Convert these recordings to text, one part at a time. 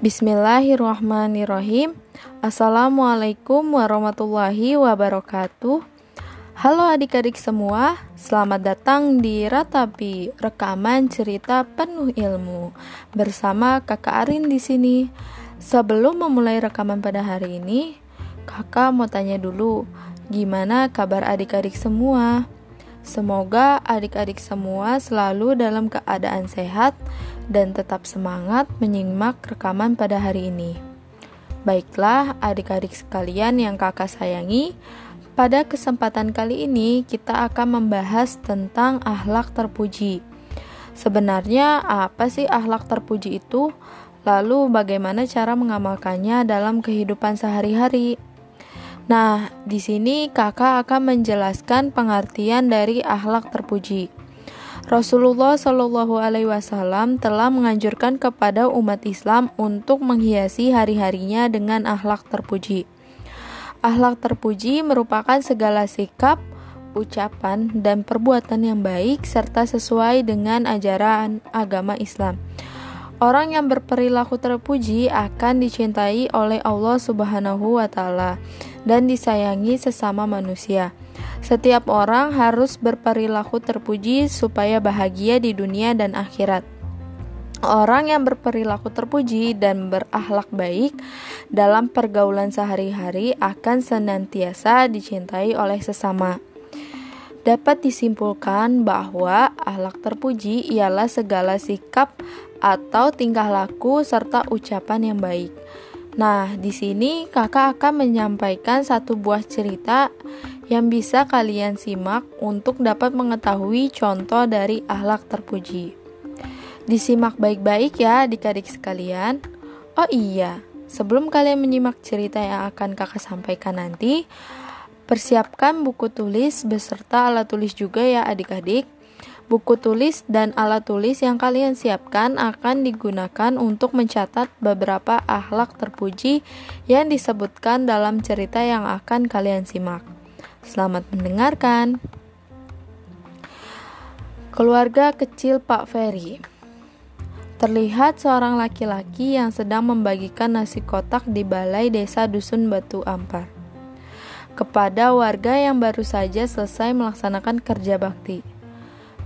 Bismillahirrahmanirrahim. Assalamualaikum warahmatullahi wabarakatuh. Halo adik-adik semua, selamat datang di Ratapi, rekaman cerita penuh ilmu bersama Kakak Arin di sini. Sebelum memulai rekaman pada hari ini, Kakak mau tanya dulu, gimana kabar adik-adik semua? Semoga adik-adik semua selalu dalam keadaan sehat dan tetap semangat menyimak rekaman pada hari ini. Baiklah, adik-adik sekalian yang kakak sayangi, pada kesempatan kali ini kita akan membahas tentang akhlak terpuji. Sebenarnya, apa sih akhlak terpuji itu? Lalu, bagaimana cara mengamalkannya dalam kehidupan sehari-hari? Nah, di sini kakak akan menjelaskan pengertian dari akhlak terpuji. Rasulullah Shallallahu Alaihi Wasallam telah menganjurkan kepada umat Islam untuk menghiasi hari-harinya dengan akhlak terpuji. Akhlak terpuji merupakan segala sikap, ucapan, dan perbuatan yang baik serta sesuai dengan ajaran agama Islam. Orang yang berperilaku terpuji akan dicintai oleh Allah Subhanahu wa taala dan disayangi sesama manusia. Setiap orang harus berperilaku terpuji supaya bahagia di dunia dan akhirat. Orang yang berperilaku terpuji dan berakhlak baik dalam pergaulan sehari-hari akan senantiasa dicintai oleh sesama. Dapat disimpulkan bahwa akhlak terpuji ialah segala sikap atau tingkah laku serta ucapan yang baik. Nah, di sini kakak akan menyampaikan satu buah cerita yang bisa kalian simak untuk dapat mengetahui contoh dari akhlak terpuji. Disimak baik-baik ya adik-adik sekalian. Oh iya, sebelum kalian menyimak cerita yang akan kakak sampaikan nanti, persiapkan buku tulis beserta alat tulis juga ya adik-adik. Buku tulis dan alat tulis yang kalian siapkan akan digunakan untuk mencatat beberapa akhlak terpuji yang disebutkan dalam cerita yang akan kalian simak. Selamat mendengarkan. Keluarga kecil Pak Ferry. Terlihat seorang laki-laki yang sedang membagikan nasi kotak di balai desa Dusun Batu Ampar kepada warga yang baru saja selesai melaksanakan kerja bakti.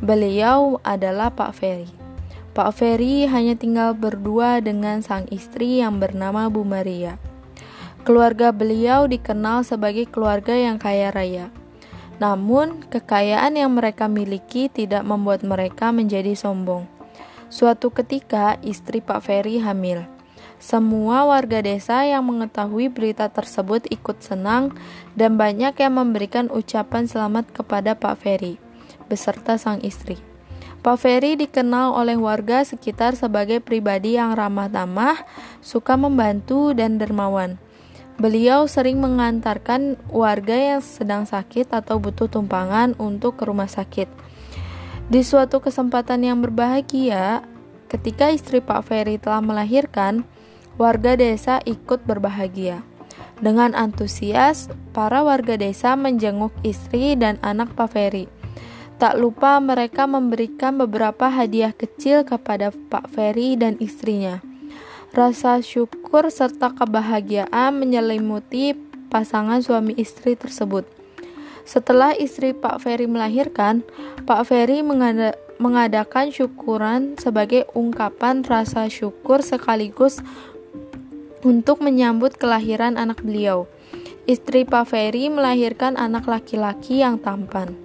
Beliau adalah Pak Ferry. Pak Ferry hanya tinggal berdua dengan sang istri yang bernama Bu Maria. Keluarga beliau dikenal sebagai keluarga yang kaya raya. Namun, kekayaan yang mereka miliki tidak membuat mereka menjadi sombong. Suatu ketika, istri Pak Ferry hamil. Semua warga desa yang mengetahui berita tersebut ikut senang dan banyak yang memberikan ucapan selamat kepada Pak Ferry beserta sang istri. Pak Ferry dikenal oleh warga sekitar sebagai pribadi yang ramah tamah, suka membantu, dan dermawan. Beliau sering mengantarkan warga yang sedang sakit atau butuh tumpangan untuk ke rumah sakit. Di suatu kesempatan yang berbahagia, ketika istri Pak Ferry telah melahirkan, warga desa ikut berbahagia. Dengan antusias, para warga desa menjenguk istri dan anak Pak Ferry. Tak lupa mereka memberikan beberapa hadiah kecil kepada Pak Ferry dan istrinya. Rasa syukur serta kebahagiaan menyelimuti pasangan suami istri tersebut. Setelah istri Pak Ferry melahirkan, Pak Ferry mengada mengadakan syukuran sebagai ungkapan rasa syukur sekaligus untuk menyambut kelahiran anak beliau. Istri Pak Ferry melahirkan anak laki-laki yang tampan.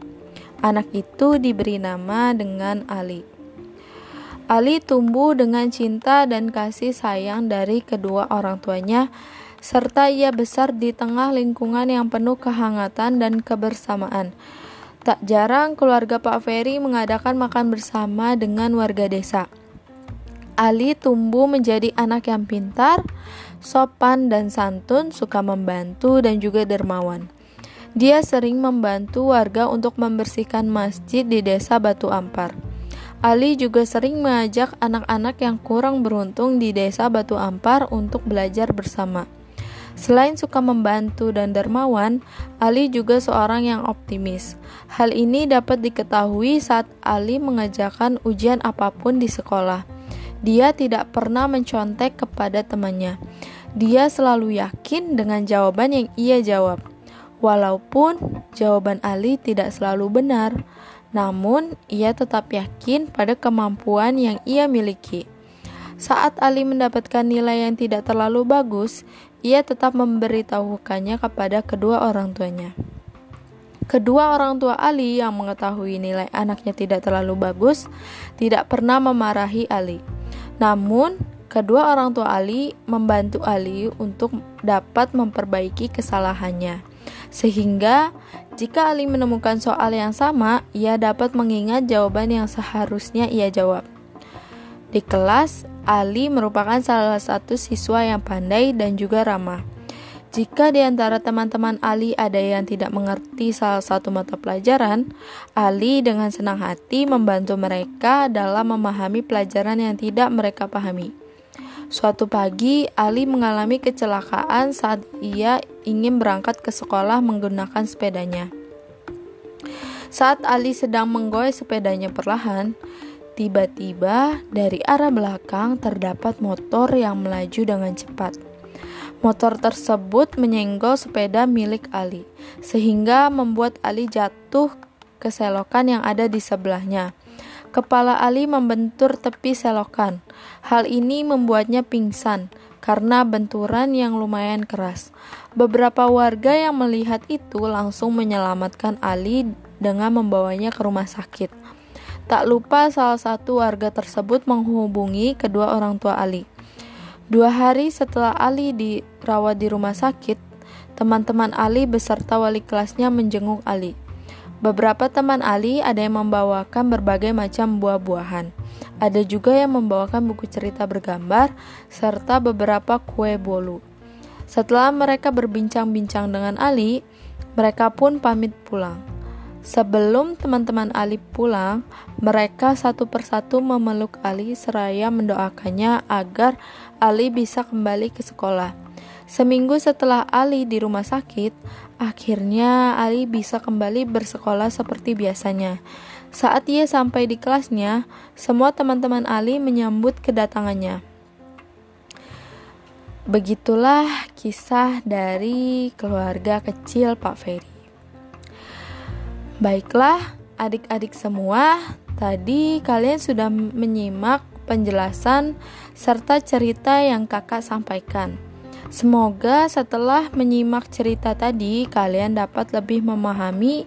Anak itu diberi nama dengan Ali. Ali tumbuh dengan cinta dan kasih sayang dari kedua orang tuanya, serta ia besar di tengah lingkungan yang penuh kehangatan dan kebersamaan. Tak jarang keluarga Pak Ferry mengadakan makan bersama dengan warga desa. Ali tumbuh menjadi anak yang pintar, sopan dan santun, suka membantu dan juga dermawan. Dia sering membantu warga untuk membersihkan masjid di desa Batu Ampar. Ali juga sering mengajak anak-anak yang kurang beruntung di desa Batu Ampar untuk belajar bersama. Selain suka membantu dan dermawan, Ali juga seorang yang optimis. Hal ini dapat diketahui saat Ali mengajarkan ujian apa pun di sekolah. Dia tidak pernah mencontek kepada temannya. Dia selalu yakin dengan jawaban yang ia jawab. Walaupun jawaban Ali tidak selalu benar, namun ia tetap yakin pada kemampuan yang ia miliki. Saat Ali mendapatkan nilai yang tidak terlalu bagus, ia tetap memberitahukannya kepada kedua orang tuanya. Kedua orang tua Ali yang mengetahui nilai anaknya tidak terlalu bagus tidak pernah memarahi Ali. Namun, kedua orang tua Ali membantu Ali untuk dapat memperbaiki kesalahannya. Sehingga, jika Ali menemukan soal yang sama, ia dapat mengingat jawaban yang seharusnya ia jawab. Di kelas, Ali merupakan salah satu siswa yang pandai dan juga ramah. Jika di antara teman-teman Ali ada yang tidak mengerti salah satu mata pelajaran, Ali dengan senang hati membantu mereka dalam memahami pelajaran yang tidak mereka pahami. Suatu pagi, Ali mengalami kecelakaan saat ia ingin berangkat ke sekolah menggunakan sepedanya. Saat Ali sedang menggoyah sepedanya perlahan, tiba-tiba dari arah belakang terdapat motor yang melaju dengan cepat. Motor tersebut menyenggol sepeda milik Ali, sehingga membuat Ali jatuh ke selokan yang ada di sebelahnya. Kepala Ali membentur tepi selokan. Hal ini membuatnya pingsan karena benturan yang lumayan keras. Beberapa warga yang melihat itu langsung menyelamatkan Ali dengan membawanya ke rumah sakit. Tak lupa salah satu warga tersebut menghubungi kedua orang tua Ali. Dua hari setelah Ali dirawat di rumah sakit, teman-teman Ali beserta wali kelasnya menjenguk Ali. Beberapa teman Ali ada yang membawakan berbagai macam buah-buahan. Ada juga yang membawakan buku cerita bergambar serta beberapa kue bolu. Setelah mereka berbincang-bincang dengan Ali, mereka pun pamit pulang. Sebelum teman-teman Ali pulang, mereka satu persatu memeluk Ali seraya mendoakannya agar Ali bisa kembali ke sekolah. Seminggu setelah Ali di rumah sakit, akhirnya Ali bisa kembali bersekolah seperti biasanya. Saat ia sampai di kelasnya, semua teman-teman Ali menyambut kedatangannya. Begitulah kisah dari keluarga kecil Pak Ferry. Baiklah, adik-adik semua, tadi kalian sudah menyimak penjelasan serta cerita yang kakak sampaikan. Semoga setelah menyimak cerita tadi, kalian dapat lebih memahami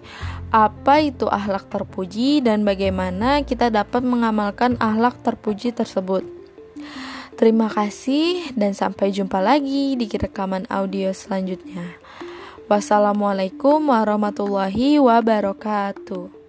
apa itu akhlak terpuji dan bagaimana kita dapat mengamalkan akhlak terpuji tersebut. Terima kasih, dan sampai jumpa lagi di rekaman audio selanjutnya. Wassalamualaikum warahmatullahi wabarakatuh.